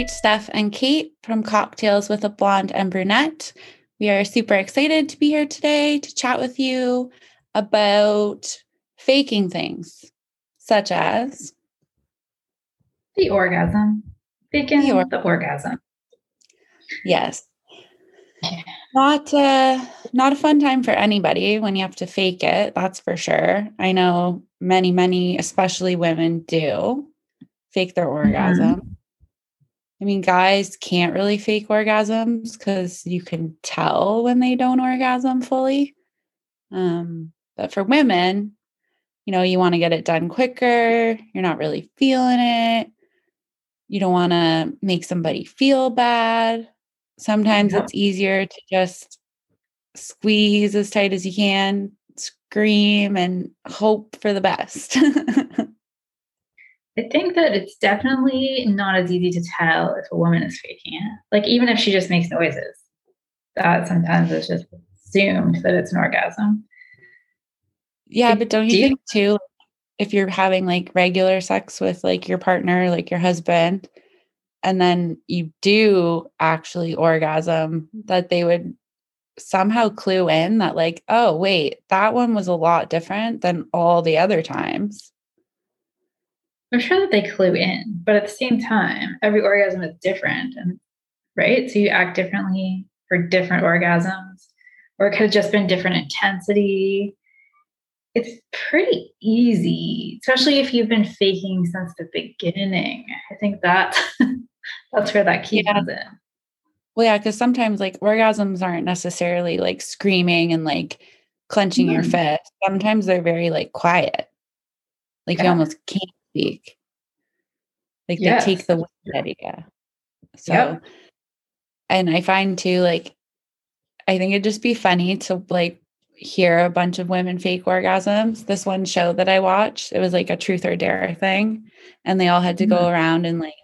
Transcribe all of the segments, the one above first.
celebrate Steph and Kate from Cocktails with a Blonde and Brunette. We are super excited to be here today to chat with you about faking things, such as the orgasm. Faking the, or- the orgasm. Yes. Not uh not a fun time for anybody when you have to fake it, that's for sure. I know many, many, especially women do fake their mm-hmm. orgasm. Mm-hmm. I mean, guys can't really fake orgasms because you can tell when they don't orgasm fully. Um, but for women, you know, you want to get it done quicker. You're not really feeling it. You don't want to make somebody feel bad. Sometimes yeah. it's easier to just squeeze as tight as you can, scream, and hope for the best. I think that it's definitely not as easy to tell if a woman is faking it. Like even if she just makes noises, that sometimes it's just assumed that it's an orgasm. Yeah, but don't you do think too if you're having like regular sex with like your partner, like your husband, and then you do actually orgasm, that they would somehow clue in that like, oh wait, that one was a lot different than all the other times. I'm sure that they clue in, but at the same time, every orgasm is different, and right, so you act differently for different orgasms, or it could have just been different intensity. It's pretty easy, especially if you've been faking since the beginning. I think that that's where that key yeah. comes in. Well, yeah, because sometimes like orgasms aren't necessarily like screaming and like clenching mm. your fist. Sometimes they're very like quiet. Like yeah. you almost can't speak. Like yes. they take the idea. So, yep. and I find too, like, I think it'd just be funny to like hear a bunch of women fake orgasms. This one show that I watched, it was like a truth or dare thing. And they all had to mm-hmm. go around and like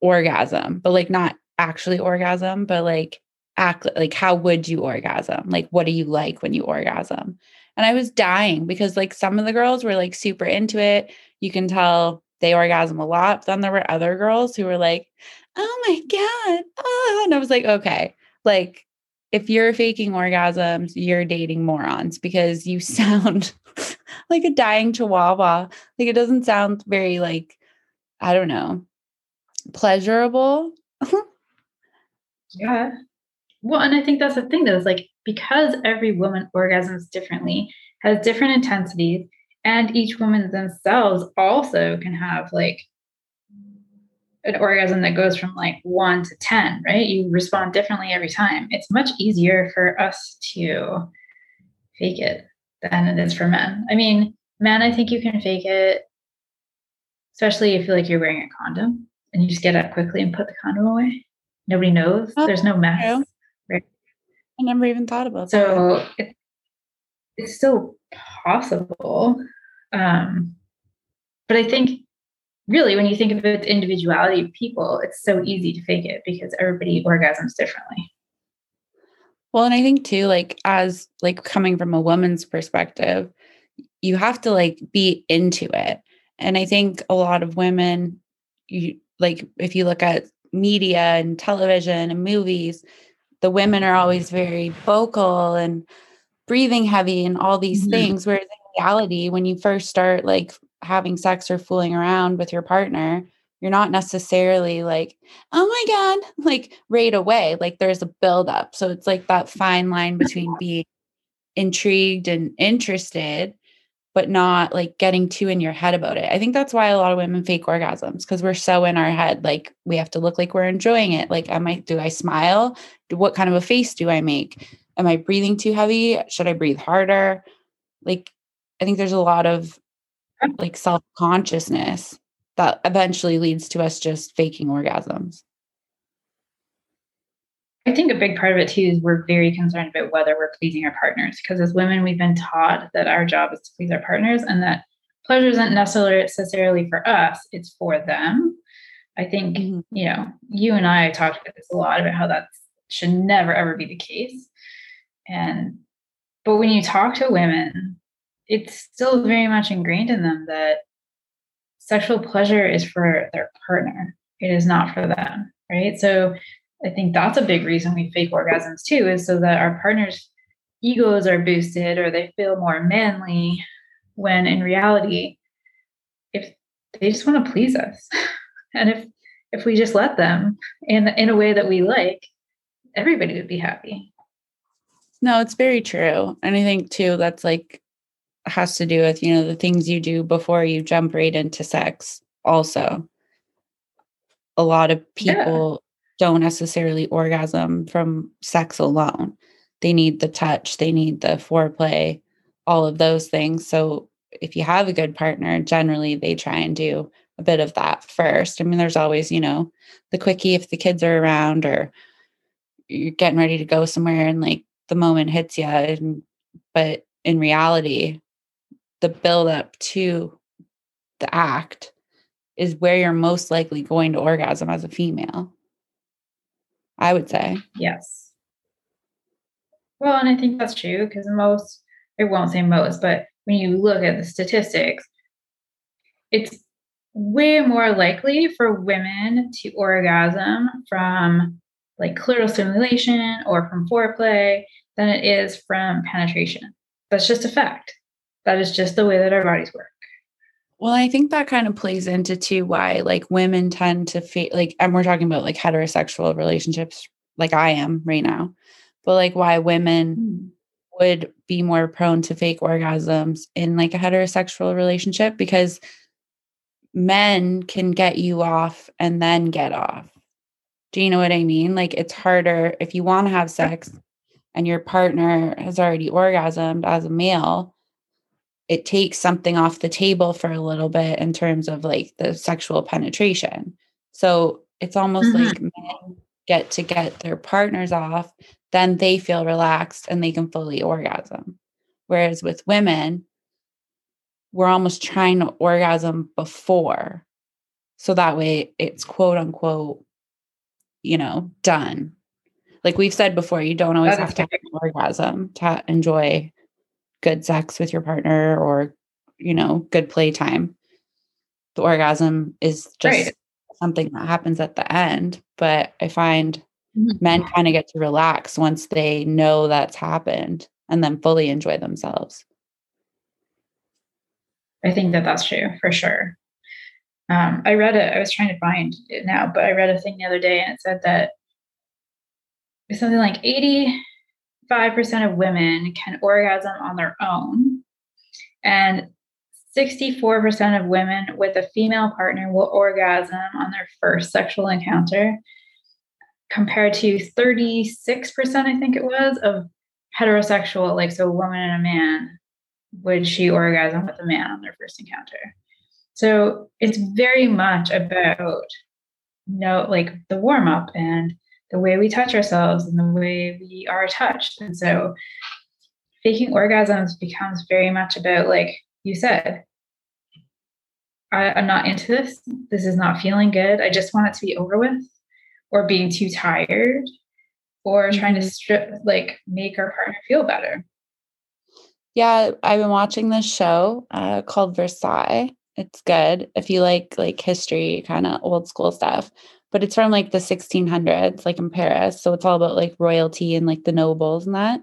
orgasm, but like not actually orgasm, but like act like how would you orgasm? Like what do you like when you orgasm? And I was dying because like some of the girls were like super into it you can tell they orgasm a lot. But then there were other girls who were like, oh my God. Oh. And I was like, okay, like if you're faking orgasms, you're dating morons because you sound like a dying chihuahua. Like it doesn't sound very like, I don't know, pleasurable. yeah. Well, and I think that's the thing that is like because every woman orgasms differently, has different intensities, and each woman themselves also can have like an orgasm that goes from like one to 10, right? You respond differently every time. It's much easier for us to fake it than it is for men. I mean, men, I think you can fake it, especially if you like you're wearing a condom and you just get up quickly and put the condom away. Nobody knows. Oh, There's no mess. I never even thought about so that. So it's still possible. Um, but I think really when you think of the individuality of people, it's so easy to fake it because everybody orgasms differently. Well, and I think too, like as like coming from a woman's perspective, you have to like be into it. And I think a lot of women, you like if you look at media and television and movies, the women are always very vocal and breathing heavy and all these mm-hmm. things. Whereas in reality, when you first start like having sex or fooling around with your partner, you're not necessarily like, oh my God, like right away. Like there's a buildup. So it's like that fine line between being intrigued and interested, but not like getting too in your head about it. I think that's why a lot of women fake orgasms because we're so in our head. Like we have to look like we're enjoying it. Like, am I, do I smile? What kind of a face do I make? am I breathing too heavy? Should I breathe harder? Like, I think there's a lot of like self consciousness that eventually leads to us just faking orgasms. I think a big part of it too is we're very concerned about whether we're pleasing our partners because as women, we've been taught that our job is to please our partners and that pleasure isn't necessarily for us, it's for them. I think, mm-hmm. you know, you and I talked about this a lot about how that should never ever be the case. And but when you talk to women, it's still very much ingrained in them that sexual pleasure is for their partner. it is not for them. Right. So I think that's a big reason we fake orgasms too, is so that our partners' egos are boosted or they feel more manly when in reality, if they just want to please us. and if if we just let them in in a way that we like, everybody would be happy. No, it's very true. And I think too that's like has to do with, you know, the things you do before you jump right into sex also. A lot of people yeah. don't necessarily orgasm from sex alone. They need the touch, they need the foreplay, all of those things. So if you have a good partner, generally they try and do a bit of that first. I mean, there's always, you know, the quickie if the kids are around or you're getting ready to go somewhere and like the moment hits you. And but in reality, the build up to the act is where you're most likely going to orgasm as a female. I would say. Yes. Well, and I think that's true because most, I won't say most, but when you look at the statistics, it's way more likely for women to orgasm from like clitoral stimulation or from foreplay than it is from penetration. That's just a fact. That is just the way that our bodies work. Well, I think that kind of plays into too why like women tend to feel like, and we're talking about like heterosexual relationships, like I am right now, but like why women mm. would be more prone to fake orgasms in like a heterosexual relationship because men can get you off and then get off. Do you know what I mean? Like it's harder if you want to have sex and your partner has already orgasmed as a male, it takes something off the table for a little bit in terms of like the sexual penetration. So it's almost mm-hmm. like men get to get their partners off, then they feel relaxed and they can fully orgasm. Whereas with women, we're almost trying to orgasm before. So that way it's quote unquote, you know, done. Like we've said before, you don't always have to have an orgasm to enjoy good sex with your partner or, you know, good playtime. The orgasm is just right. something that happens at the end. But I find mm-hmm. men kind of get to relax once they know that's happened and then fully enjoy themselves. I think that that's true for sure. Um, I read it, I was trying to find it now, but I read a thing the other day and it said that something like 85% of women can orgasm on their own. And 64% of women with a female partner will orgasm on their first sexual encounter, compared to 36%, I think it was, of heterosexual, like so a woman and a man would she orgasm with a man on their first encounter. So it's very much about you know, like the warm up and the way we touch ourselves and the way we are touched. And so faking orgasms becomes very much about, like you said, I, I'm not into this. This is not feeling good. I just want it to be over with, or being too tired, or trying to mm-hmm. strip, like make our partner feel better. Yeah, I've been watching this show uh, called Versailles. It's good if you like like history, kind of old school stuff. But it's from like the 1600s, like in Paris. So it's all about like royalty and like the nobles and that.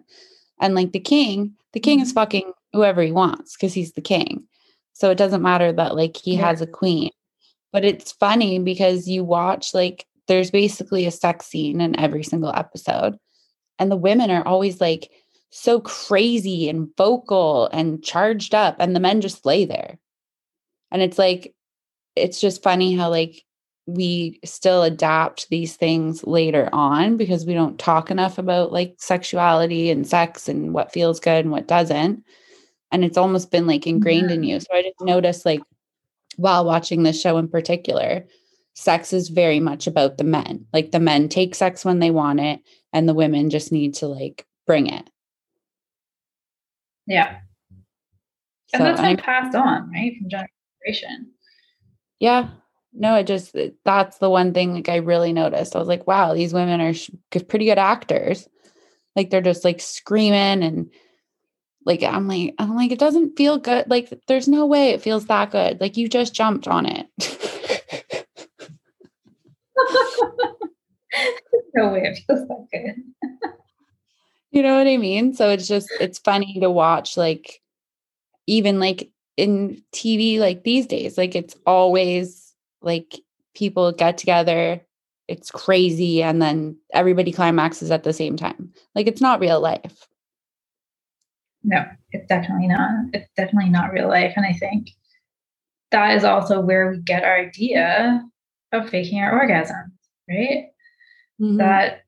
And like the king, the king is mm-hmm. fucking whoever he wants because he's the king. So it doesn't matter that like he yeah. has a queen. But it's funny because you watch like there's basically a sex scene in every single episode. And the women are always like so crazy and vocal and charged up and the men just lay there and it's like it's just funny how like we still adapt these things later on because we don't talk enough about like sexuality and sex and what feels good and what doesn't and it's almost been like ingrained in you so i just noticed like while watching this show in particular sex is very much about the men like the men take sex when they want it and the women just need to like bring it yeah. And so, that's like passed on, right? From generation. Yeah. No, it just, that's the one thing like I really noticed. I was like, wow, these women are sh- pretty good actors. Like they're just like screaming and like I'm like I'm like it doesn't feel good. Like there's no way it feels that good. Like you just jumped on it. no way it feels that good. you know what I mean? So it's just it's funny to watch like even like in TV like these days, like it's always like people get together, it's crazy, and then everybody climaxes at the same time. Like it's not real life. No, it's definitely not. It's definitely not real life. And I think that is also where we get our idea of faking our orgasm, right? Mm-hmm. That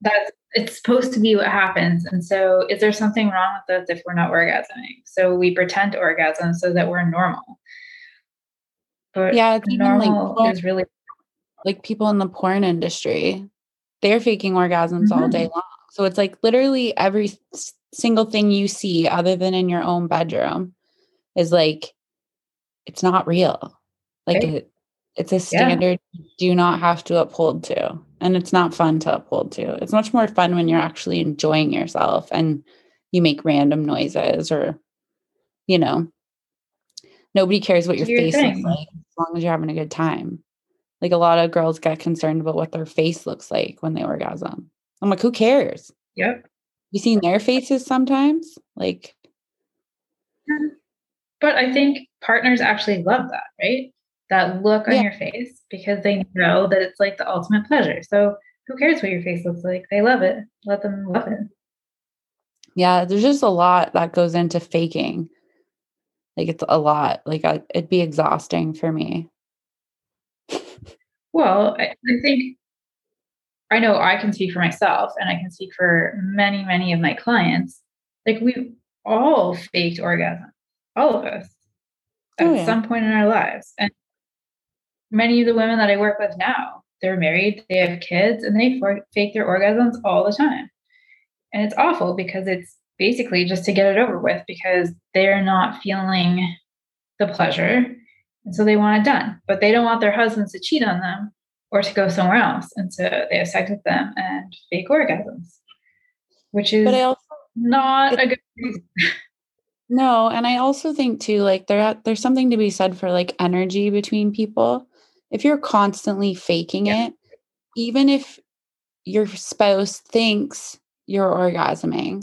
that's it's supposed to be what happens. And so is there something wrong with us if we're not orgasming? So we pretend to orgasm so that we're normal. But yeah, it's normal like, is really like people in the porn industry, they're faking orgasms mm-hmm. all day long. So it's like literally every single thing you see other than in your own bedroom is like it's not real. Like it, it's a standard yeah. you do not have to uphold to. And it's not fun to uphold to. It's much more fun when you're actually enjoying yourself and you make random noises or, you know, nobody cares what your, your face thing. looks like as long as you're having a good time. Like a lot of girls get concerned about what their face looks like when they orgasm. I'm like, who cares? Yep. You seen their faces sometimes? Like, but I think partners actually love that, right? That look on yeah. your face because they know that it's like the ultimate pleasure. So who cares what your face looks like? They love it. Let them love it. Yeah, there's just a lot that goes into faking. Like it's a lot. Like I, it'd be exhausting for me. Well, I, I think I know I can speak for myself and I can speak for many, many of my clients. Like we all faked orgasm, all of us oh, at oh, yeah. some point in our lives. And many of the women that I work with now, they're married, they have kids, and they for- fake their orgasms all the time. And it's awful because it's basically just to get it over with because they're not feeling the pleasure. And so they want it done, but they don't want their husbands to cheat on them or to go somewhere else. And so they have sex with them and fake orgasms, which is but I also, not a good reason. No, and I also think too, like there there's something to be said for like energy between people. If you're constantly faking yeah. it, even if your spouse thinks you're orgasming,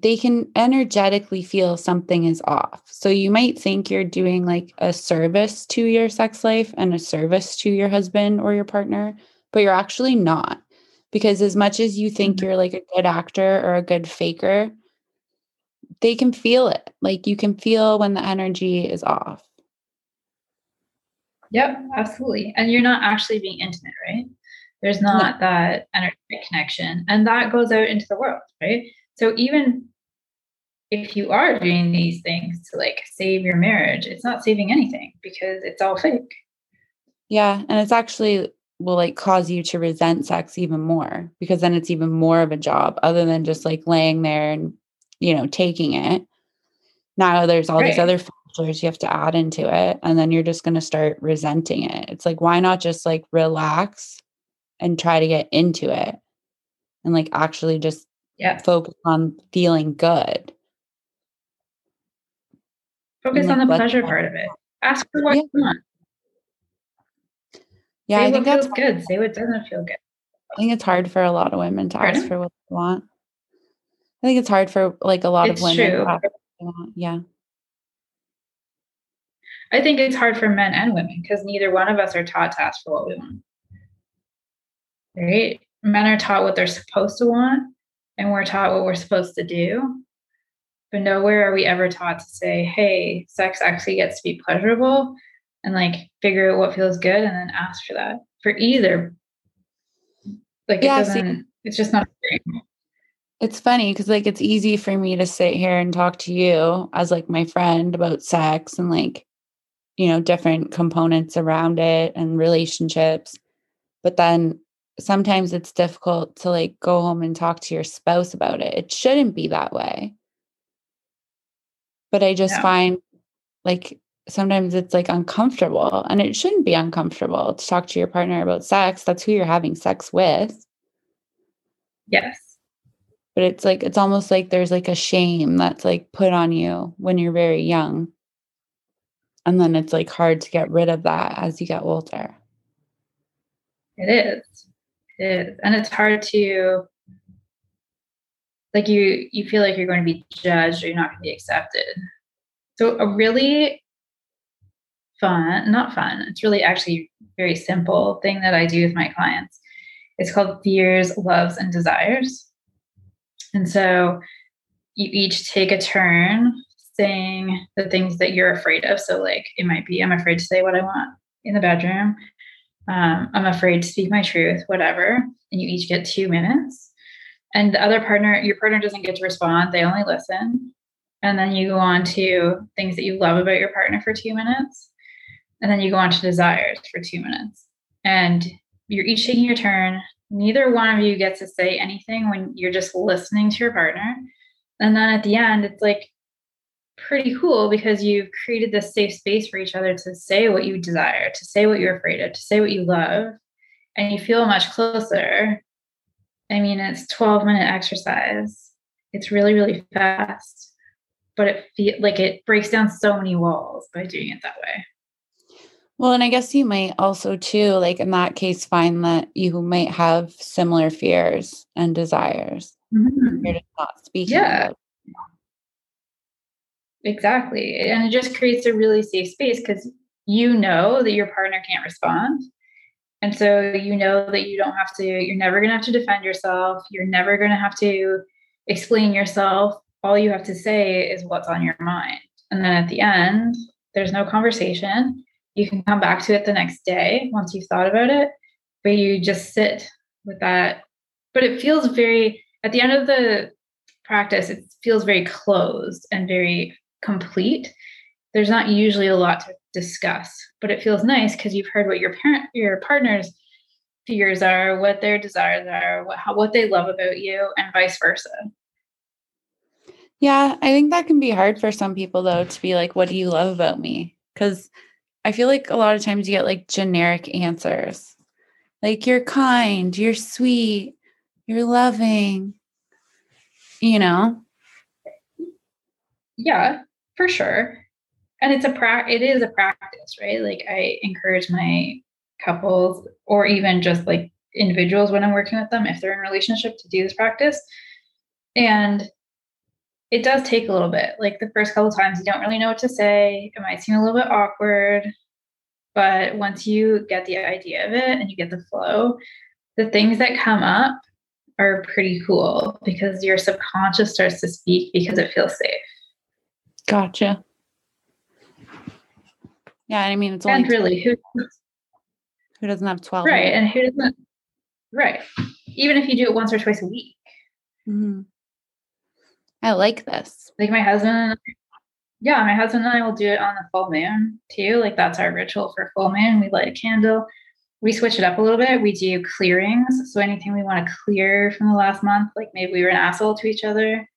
they can energetically feel something is off. So you might think you're doing like a service to your sex life and a service to your husband or your partner, but you're actually not. Because as much as you think mm-hmm. you're like a good actor or a good faker, they can feel it. Like you can feel when the energy is off. Yep, absolutely. And you're not actually being intimate, right? There's not no. that energetic connection. And that goes out into the world, right? So even if you are doing these things to like save your marriage, it's not saving anything because it's all fake. Yeah. And it's actually will like cause you to resent sex even more because then it's even more of a job other than just like laying there and, you know, taking it. Now there's all right. these other you have to add into it. And then you're just going to start resenting it. It's like, why not just like relax and try to get into it and like actually just yeah. focus on feeling good. Focus on the pleasure part of it. Ask for what yeah. you want. Yeah say i think that's good. Say what doesn't feel good. I think it's hard for a lot of women to Pardon? ask for what they want. I think it's hard for like a lot it's of women yeah I think it's hard for men and women because neither one of us are taught to ask for what we want. Right? Men are taught what they're supposed to want, and we're taught what we're supposed to do. But nowhere are we ever taught to say, hey, sex actually gets to be pleasurable and like figure out what feels good and then ask for that for either. Like yeah, it doesn't, see, it's just not It's funny because like it's easy for me to sit here and talk to you as like my friend about sex and like, you know, different components around it and relationships. But then sometimes it's difficult to like go home and talk to your spouse about it. It shouldn't be that way. But I just yeah. find like sometimes it's like uncomfortable and it shouldn't be uncomfortable to talk to your partner about sex. That's who you're having sex with. Yes. But it's like it's almost like there's like a shame that's like put on you when you're very young. And then it's like hard to get rid of that as you get older. It is. It is. And it's hard to like you you feel like you're going to be judged or you're not going to be accepted. So a really fun, not fun, it's really actually very simple thing that I do with my clients. It's called fears, loves, and desires. And so you each take a turn saying the things that you're afraid of. So, like, it might be I'm afraid to say what I want in the bedroom. Um, I'm afraid to speak my truth, whatever. And you each get two minutes. And the other partner, your partner doesn't get to respond, they only listen. And then you go on to things that you love about your partner for two minutes. And then you go on to desires for two minutes. And you're each taking your turn. Neither one of you gets to say anything when you're just listening to your partner. And then at the end, it's like pretty cool because you've created this safe space for each other to say what you desire, to say what you're afraid of, to say what you love, and you feel much closer. I mean, it's 12 minute exercise. It's really, really fast, but it feel like it breaks down so many walls by doing it that way. Well, and I guess you might also too, like in that case, find that you might have similar fears and desires. Mm-hmm. You're just not speaking. Yeah. Exactly. And it just creates a really safe space because you know that your partner can't respond. And so you know that you don't have to, you're never going to have to defend yourself. You're never going to have to explain yourself. All you have to say is what's on your mind. And then at the end, there's no conversation. You can come back to it the next day once you've thought about it, but you just sit with that. But it feels very, at the end of the practice, it feels very closed and very complete, there's not usually a lot to discuss, but it feels nice because you've heard what your parent, your partner's fears are, what their desires are, what how, what they love about you, and vice versa. Yeah, I think that can be hard for some people though to be like, "What do you love about me?" Because I feel like a lot of times you get like generic answers, like you're kind, you're sweet, you're loving, you know. Yeah, for sure. And it's a pra- it is a practice right? Like i encourage my couples or even just like individuals when i'm working with them if they're in relationship to do this practice. And it does take a little bit. Like the first couple times you don't really know what to say. It might seem a little bit awkward. But once you get the idea of it and you get the flow the things that come up are pretty cool because your subconscious starts to speak because it feels safe Gotcha. Yeah, I mean it's only and really who who doesn't have twelve right, and who doesn't right. Even if you do it once or twice a week. Mm-hmm. I like this. Like my husband, yeah, my husband and I will do it on the full moon too. Like that's our ritual for full moon. We light a candle. We switch it up a little bit. We do clearings. So anything we want to clear from the last month, like maybe we were an asshole to each other,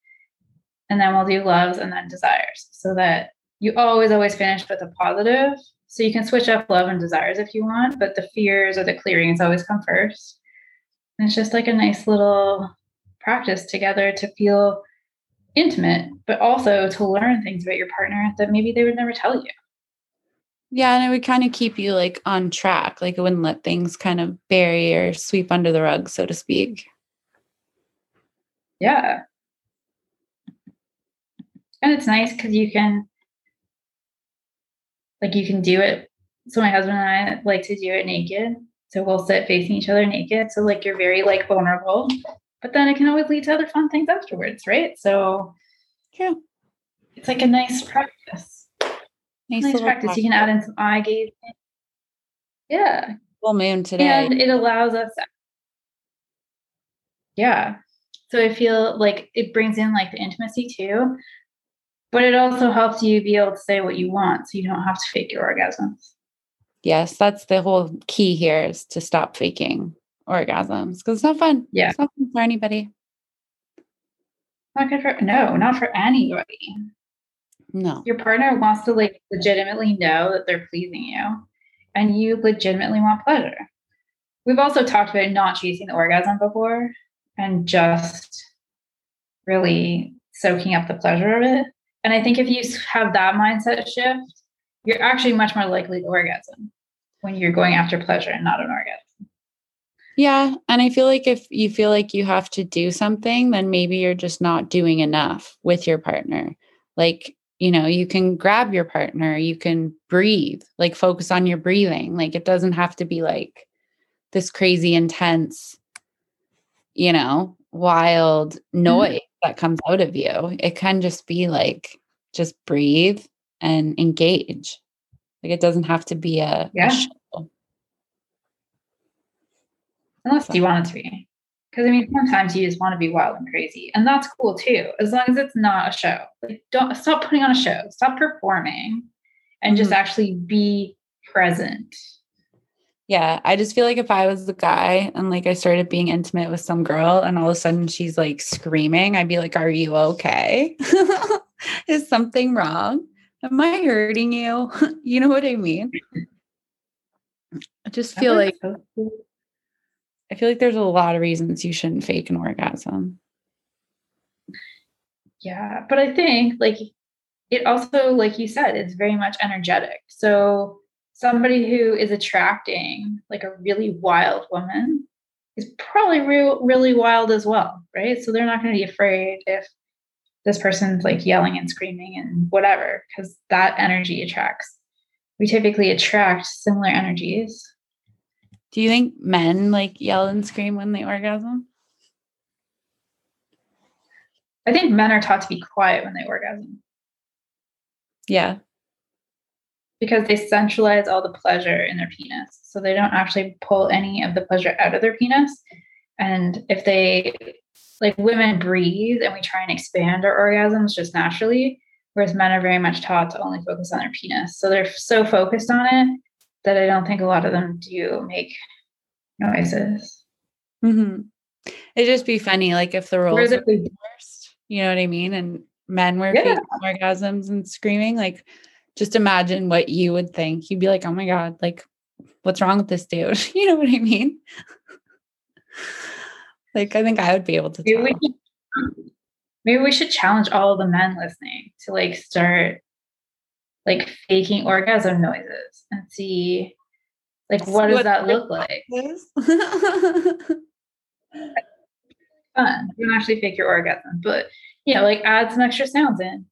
and then we'll do loves and then desires. So that you always always finish with a positive. So you can switch up love and desires if you want but the fears or the clearings always come first. And it's just like a nice little practice together to feel intimate but also to learn things about your partner that maybe they would never tell you. Yeah and it would kind of keep you like on track like it wouldn't let things kind of bury or sweep under the rug so to speak. Yeah and it's nice because you can like you can do it. So my husband and i like to do it naked. So we'll sit facing each other naked. So like you're very like vulnerable. But then it can always lead to other fun things afterwards right? So yeah it's like a nice practice. Nice, nice practice. you can add in some eye gazing. Yeah. Full moon today. And it allows us yeah. So i feel like it brings in like the intimacy too but it also helps you be able to say what you want so you don't have to fake your orgasms. Yes, that's the whole key here is to stop faking orgasms because it's not fun. Yeah. It's not fun for anybody. Not good for no, not for anybody. No. Your partner wants to like legitimately know that they're pleasing you and you legitimately want pleasure. We've also talked about not chasing the orgasm before and just really soaking up the pleasure of it. And I think if you have that mindset shift, you're actually much more likely to orgasm when you're going after pleasure and not an orgasm. Yeah. And I feel like if you feel like you have to do something, then maybe you're just not doing enough with your partner. Like, you know, you can grab your partner, you can breathe, like focus on your breathing. Like, it doesn't have to be like this crazy, intense, you know, wild mm-hmm. noise mm-hmm. That comes out of you. It can just be like, just breathe and engage. Like, it doesn't have to be a, yeah. A unless you want it to be. Because I mean, sometimes you just want to be wild and crazy, and that's cool too, as long as it's not a show. Like, don't stop putting on a show, stop performing, and mm-hmm. just actually be present. Yeah, I just feel like if I was the guy and like I started being intimate with some girl and all of a sudden she's like screaming, I'd be like, Are you okay? Is something wrong? Am I hurting you? you know what I mean? I just feel like I feel like there's a lot of reasons you shouldn't fake an orgasm. Yeah, but I think like it also, like you said, it's very much energetic. So somebody who is attracting like a really wild woman is probably real, really wild as well, right? So they're not going to be afraid if this person's like yelling and screaming and whatever, because that energy attracts. We typically attract similar energies do you think men like yell and scream when they orgasm? I think men are taught to be quiet when they orgasm. Yeah. Because they centralize all the pleasure in their penis. So they don't actually pull any of the pleasure out of their penis. And if they, like women breathe and we try and expand our orgasms just naturally, whereas men are very much taught to only focus on their penis. So they're so focused on it that I don't think a lot of them do make noises. Mm-hmm. It'd just be funny, like if the roles were reversed, you know what I mean? And men were yeah. orgasms and screaming. Like, just imagine what you would think. You'd be like, "Oh my god, like, what's wrong with this dude?" you know what I mean? like, I think I would be able to. Maybe we, should, maybe we should challenge all the men listening to like start like faking orgasm noises and see like what does what that look like fun you can actually fake your orgasm but you know like add some extra sounds in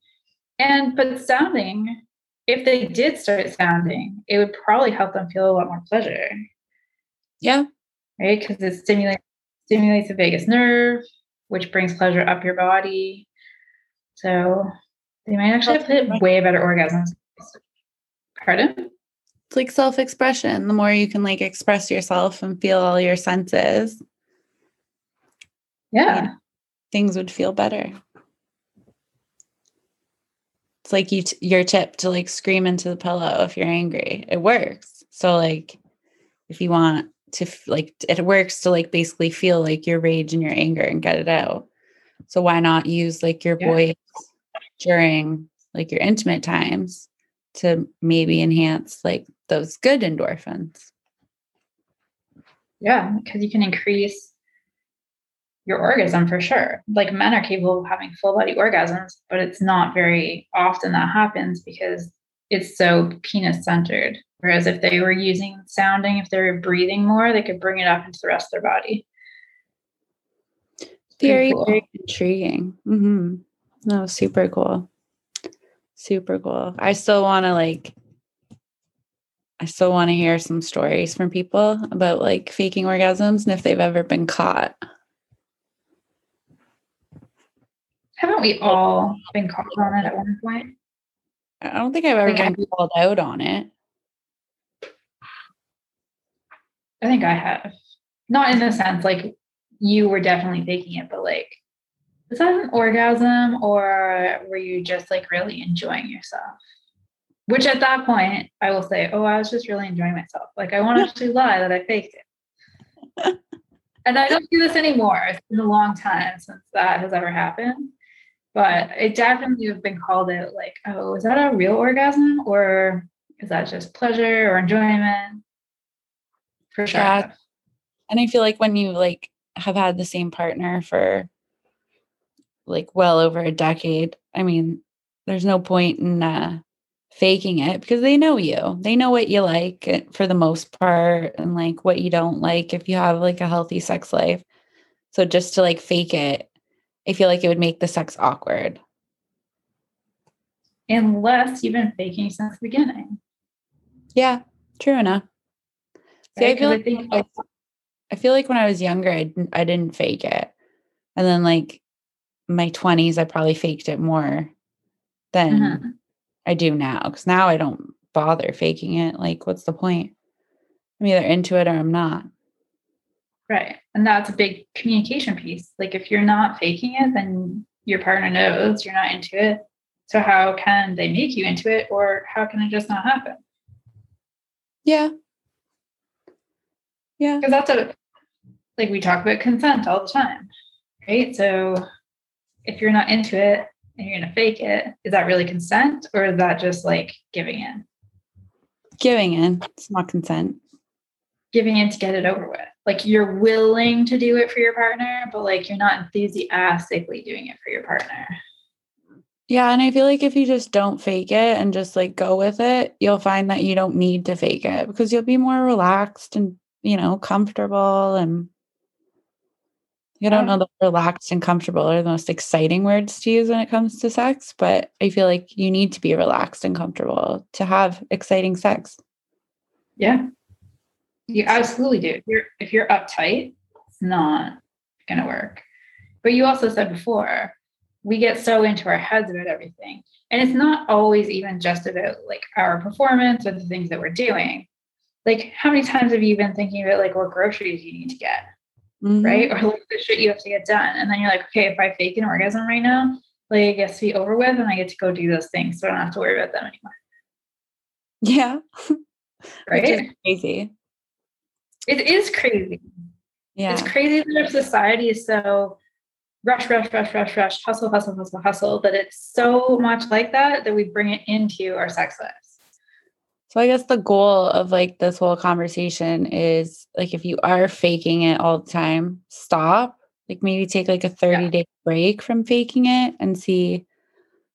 and but sounding if they did start sounding it would probably help them feel a lot more pleasure yeah right because it stimulates stimulates the vagus nerve which brings pleasure up your body so they might actually have way better orgasms Pardon? It's like self expression. The more you can like express yourself and feel all your senses, yeah, you know, things would feel better. It's like you t- your tip to like scream into the pillow if you're angry. It works. So like if you want to f- like it works to like basically feel like your rage and your anger and get it out. So why not use like your yeah. voice during like your intimate times to maybe enhance like those good endorphins. Yeah, because you can increase your orgasm for sure. Like men are capable of having full body orgasms, but it's not very often that happens because it's so penis centered. Whereas if they were using sounding, if they were breathing more, they could bring it up into the rest of their body. Very, cool. very intriguing. Mm-hmm. No, super cool. Super cool. I still want to like I still want to hear some stories from people about like faking orgasms and if they've ever been caught. Haven't we all been caught on it at one point? I don't think I've ever like been I, called out on it. I think I have. Not in the sense like you were definitely faking it, but like was that an orgasm or were you just like really enjoying yourself? Which at that point, I will say, oh, I was just really enjoying myself. Like I won't actually lie that I faked it. and I don't do this anymore. It's been a long time since that has ever happened. But it definitely have been called out like, oh, is that a real orgasm or is that just pleasure or enjoyment? For sure. Yeah. And I feel like when you like have had the same partner for like well over a decade. I mean, there's no point in uh, faking it because they know you. They know what you like eh, for the most part and like what you don't like if you have like a healthy sex life. So just to like fake it, I feel like it would make the sex awkward. Unless you've been faking since the beginning. Yeah, true enough. See, right? I feel like I, think- I, I feel like when I was younger, I didn't, I didn't fake it. And then like my 20s, I probably faked it more than mm-hmm. I do now. Cause now I don't bother faking it. Like, what's the point? I'm either into it or I'm not. Right. And that's a big communication piece. Like, if you're not faking it, then your partner knows you're not into it. So, how can they make you into it, or how can it just not happen? Yeah. Yeah. Because that's a, like, we talk about consent all the time, right? So, if you're not into it and you're going to fake it, is that really consent or is that just like giving in? Giving in. It's not consent. Giving in to get it over with. Like you're willing to do it for your partner, but like you're not enthusiastically doing it for your partner. Yeah. And I feel like if you just don't fake it and just like go with it, you'll find that you don't need to fake it because you'll be more relaxed and, you know, comfortable and I don't um know the relaxed and comfortable are the most exciting words to use when it comes to sex, but I feel like you need to be relaxed and comfortable to have exciting sex. Yeah. You absolutely do. If you're if you're uptight, it's not gonna work. But you also said before, we get so into our heads about everything. And it's not always even just about like our performance or the things that we're doing. Like how many times have you been thinking about like what groceries you need to get? mm-hmm. right? Or like the shit you have to get done. And then you're like, okay, if I fake an orgasm right now, like it gets to be over with and I get to go do those things. So I don't have to worry about them anymore. Yeah. right? crazy. It is crazy. Yeah. It's crazy that our society is so rush, rush, rush, rush, rush, hustle, hustle, hustle, hustle, that it's so much like that that we bring it into our sex lives. So I guess the goal of like this whole conversation is like if you are faking it all the time, stop. Like maybe take like a 30 yeah. day break from faking it and see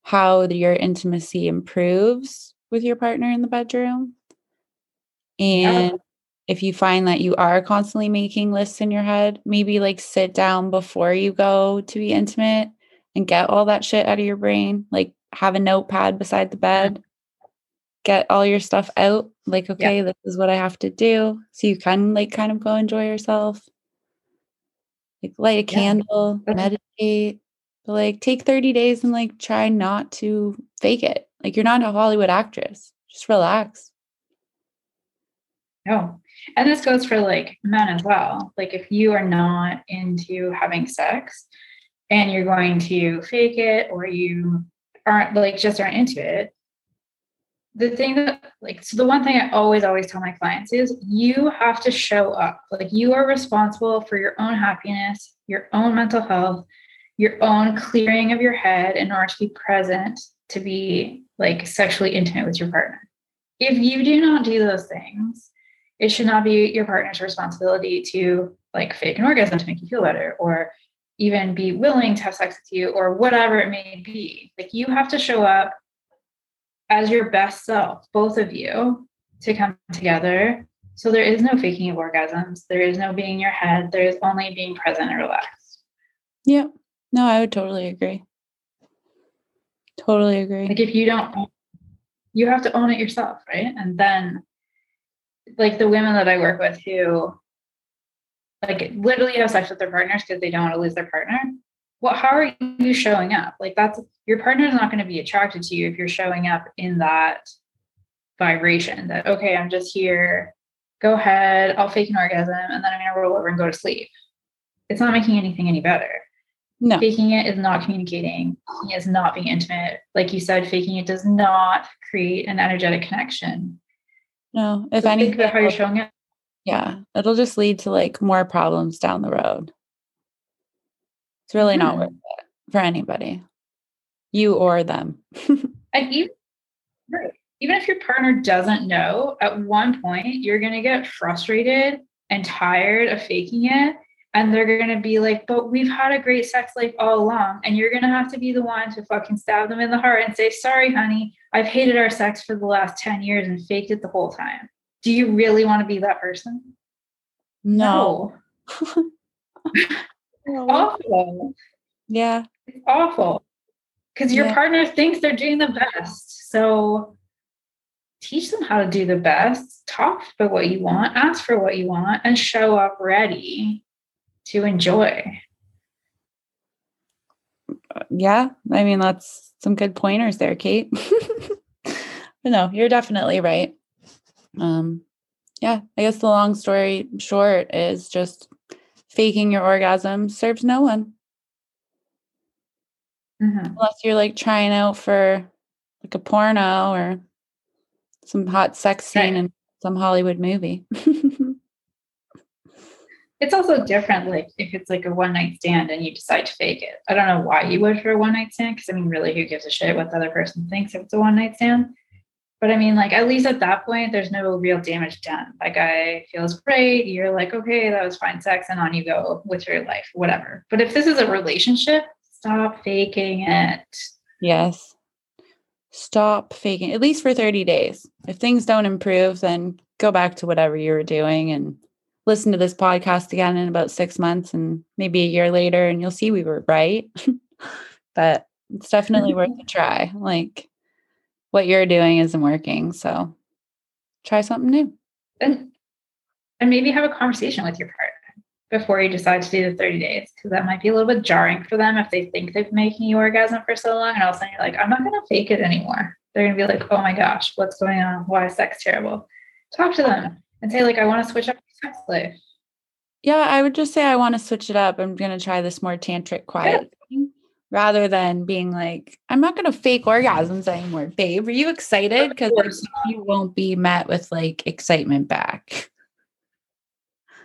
how your intimacy improves with your partner in the bedroom. And yeah. If you find that you are constantly making lists in your head, maybe like sit down before you go to be intimate and get all that shit out of your brain. Like have a notepad beside the mm-hmm. bed get all your stuff out like okay yeah. this is what i have to do so you can like kind of go enjoy yourself. Like light a candle meditate but like take 30 days and like try not to fake it. Like you're not a hollywood actress just relax. No and this goes for like men as well. Like if you are not into having sex and you're going to fake it or you aren't like just aren't into it the thing that like so the one thing i always always tell my clients is you have to show up. Like you are responsible for your own happiness your own mental health your own clearing of your head in order to be present to be like sexually intimate with your partner. If you do not do those things it should not be your partner's responsibility to like fake an orgasm to make you feel better or even be willing to have sex with you or whatever it may be like you have to show up as your best self, both of you, to come together. So there is no faking of orgasms. There is no being in your head. There is only being present and relaxed. Yeah. No, I would totally agree. Totally agree. Like if you don't, you have to own it yourself, right? And then, like the women that I work with who, like, literally have sex with their partners because they don't want to lose their partner well, how are you showing up? Like that's your partner is not going to be attracted to you if you're showing up in that vibration that, okay, I'm just here. Go ahead, I'll fake an orgasm and then I'm going to roll over and go to sleep. It's not making anything any better. No. Faking it is not communicating. It is not being intimate. Like you said, faking it does not create an energetic connection. No. If so anything, think about how you're showing up. Yeah. It'll just lead to like more problems down the road. It's really not hmm. worth it for anybody, you or them. and even, even if your partner doesn't know, at one point you're going to get frustrated and tired of faking it. And they're going to be like, but we've had a great sex life all along. And you're going to have to be the one to fucking stab them in the heart and say, sorry, honey, I've hated our sex for the last 10 years and faked it the whole time. Do you really want to be that person? No. no. awful. Yeah. It's awful. Because your Yeah. partner thinks they're doing the best. So teach them how to do the best, talk for what you want, ask for what you want, and show up ready to enjoy. Yeah. I mean, that's some good pointers there, Kate. but no, you're definitely right. Um, yeah, I guess the long story short is just faking your orgasm serves no one Mhm. unless you're like trying out for like a porno or some hot sex scene Right. in some Hollywood movie. It's also different, like if it's like a one night stand and you decide to fake it. I don't know why you would for a one night stand, because I mean, really, who gives a shit what the other person thinks if it's a one night stand? But I mean, like at least at that point, there's no real damage done. That guy feels great. You're like, okay, that was fine sex, and on you go with your life, whatever. But if this is a relationship, stop faking it. yes. Stop faking, at least for 30 days. If things don't improve, then go back to whatever you were doing and listen to this podcast again in about six months and maybe a year later, and you'll see we were right. but it's definitely worth a try. Like what you're doing isn't working. So try something new. And and maybe have a conversation with your partner before you decide to do the 30 days because that might be a little bit jarring for them if they think they've been making you orgasm for so long and all of a sudden you're like i'm not going to fake it anymore they're going to be like oh my gosh what's going on why is sex terrible talk to them and say like i want to switch up sex life Yeah, I would just say I want to switch it up. I'm going to try this more tantric quiet thing rather than being like, I'm not going to fake orgasms anymore, babe. Are you excited? Because course you won't be met with like excitement back.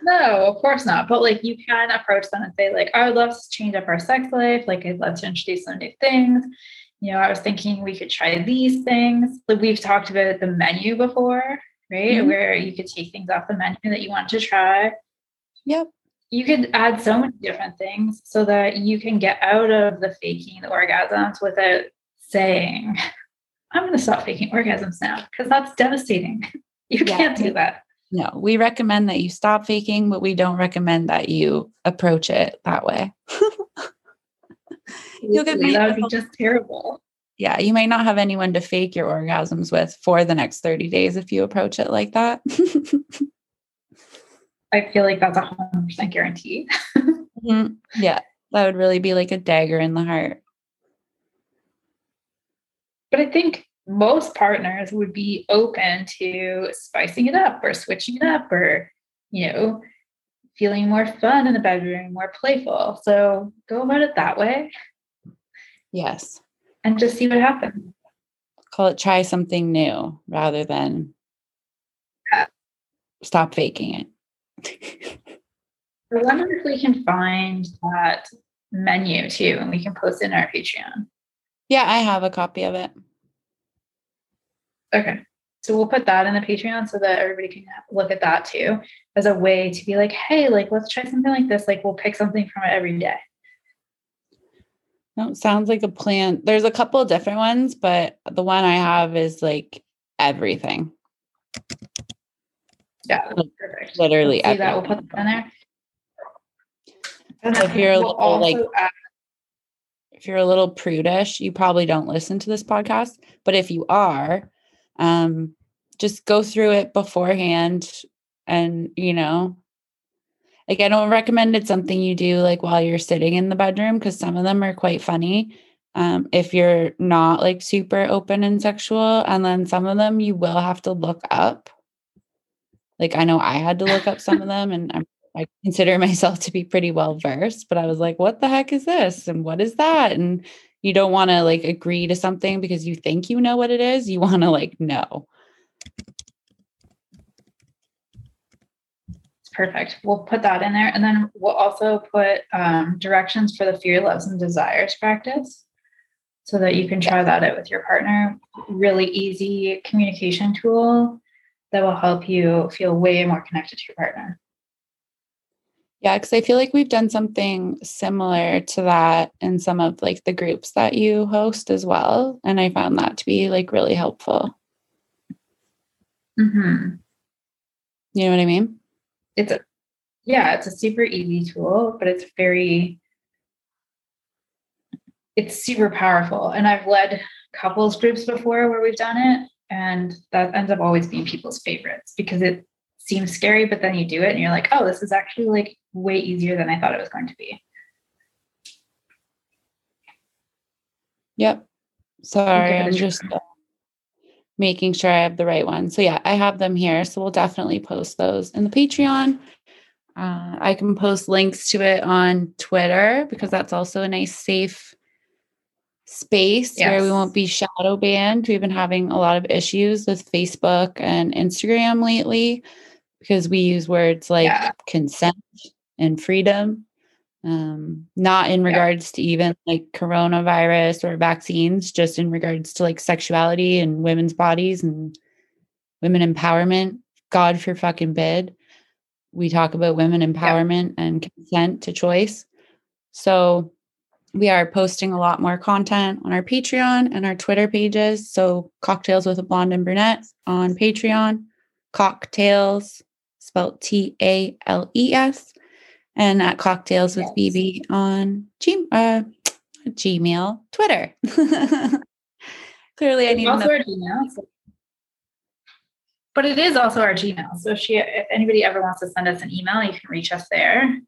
no of course not but like you can approach them and say like i would love to change up our sex life like i'd love to introduce some new things you know i was thinking we could try these things like we've talked about the menu before right Mhm. where you could take things off the menu that you want to try Yep. you could add so many different things so that you can get out of the faking the orgasms without saying i'm going to stop faking orgasms now because that's devastating you Yeah. can't do that No, we recommend that you stop faking, but we don't recommend that you approach it that way. You'll get that would be just terrible Yeah, you might not have anyone to fake your orgasms with for the next 30 days if you approach it like that. i feel like that's a 100% guarantee Mhm. Yeah, that would really be like a dagger in the heart. but i think most partners would be open to spicing it up or switching it up or you know feeling more fun in the bedroom more playful so go about it that way Yes. And just see what happens Call it try something new rather than Yeah. stop faking it. I wonder if we can find that menu too, and we can post it in our Patreon. yeah, I have a copy of it. Okay. So we'll put that in the Patreon so that everybody can look at that too as a way to be like, hey, like let's try something like this. Like we'll pick something from it every day. No, it sounds like a plan. There's a couple of different ones, but the one I have is like everything. Yeah, perfect. Literally Let's that. We'll put that in there. So if you're a we'll little, like, add- if you're a little prudish, you probably don't listen to this podcast. But if you are, um, just go through it beforehand and, you know, like I don't recommend it's something you do like while you're sitting in the bedroom because some of them are quite funny. Um, if you're not like super open and sexual, and then some of them you will have to look up. Like I know I had to look up some of them, and I'm I consider myself to be pretty well versed, but I was like, what the heck is this? And what is that? And you don't want to like agree to something because you think you know what it is. You want to like know. It's perfect. We'll put that in there. And then we'll also put um, directions for the fear, loves, and desires practice so that you can try that out with your partner. Really easy communication tool that will help you feel way more connected to your partner. Yeah, because I feel like we've done something similar to that in some of like the groups that you host as well. And I found that to be like really helpful. Mm-hmm. You know what I mean? It's a yeah, it's a super easy tool, but it's very it's super powerful. And I've led couples groups before where we've done it, and that ends up always being people's favorites because it seems scary, but then you do it and you're like, oh, this is actually like way easier than I thought it was going to be. Yep. Sorry, I'm just making sure I have the right one. So, yeah, I have them here. So, we'll definitely post those in the Patreon. Uh, I can post links to it on Twitter because that's also a nice, safe space yes. where we won't be shadow banned. We've been having a lot of issues with Facebook and Instagram lately because we use words like yeah. consent and freedom, um, not in regards yeah. to even like coronavirus or vaccines, just in regards to like sexuality and women's bodies and women empowerment. God for fucking bid. We talk about women empowerment yeah. and consent to choice. So we are posting a lot more content on our Patreon and our Twitter pages. So cocktales with a blonde and brunette on Patreon, cocktales spelled T A L E S, and at Cocktales with yes. BB on G- uh, Gmail, Twitter. Clearly, I need also our Gmail. So. But it is also our Gmail. So if, she, if anybody ever wants to send us an email, you can reach us there.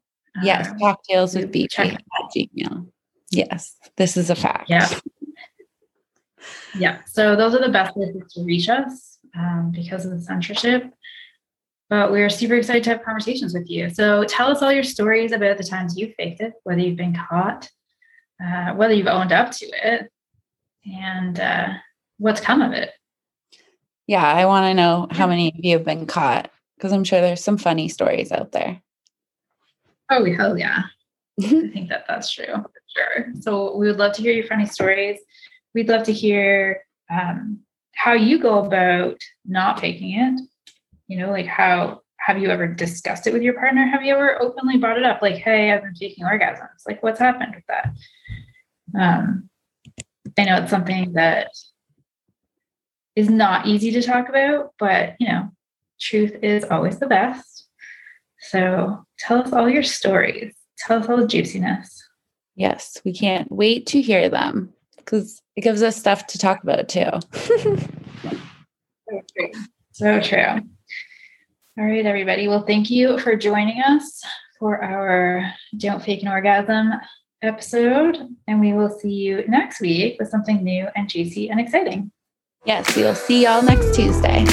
Yes, um, cocktales with BB at Gmail. Yes, this is a fact. Yeah. Yeah. So those are the best places to reach us um, because of the censorship. But we're super excited to have conversations with you. So tell us all your stories about the times you've faked it, whether you've been caught, uh, whether you've owned up to it, and uh, what's come of it. Yeah, I want to know how many of you have been caught because I'm sure there's some funny stories out there. Oh, hell yeah. I think that that's true for sure. So we would love to hear your funny stories. We'd love to hear um, how you go about not faking it you know like how have you ever discussed it with your partner? Have you ever openly brought it up like hey i've been taking orgasms. Like what's happened with that? Um i know it's something that is not easy to talk about but you know truth is always the best. So tell us all your stories. Tell us all the juiciness. Yes we can't wait to hear them because it gives us stuff to talk about too. So true. So true all right, everybody. Well, thank you for joining us for our Don't Fake an Orgasm episode. And we will see you next week with something new and juicy and exciting. Yes, we will see y'all next Tuesday.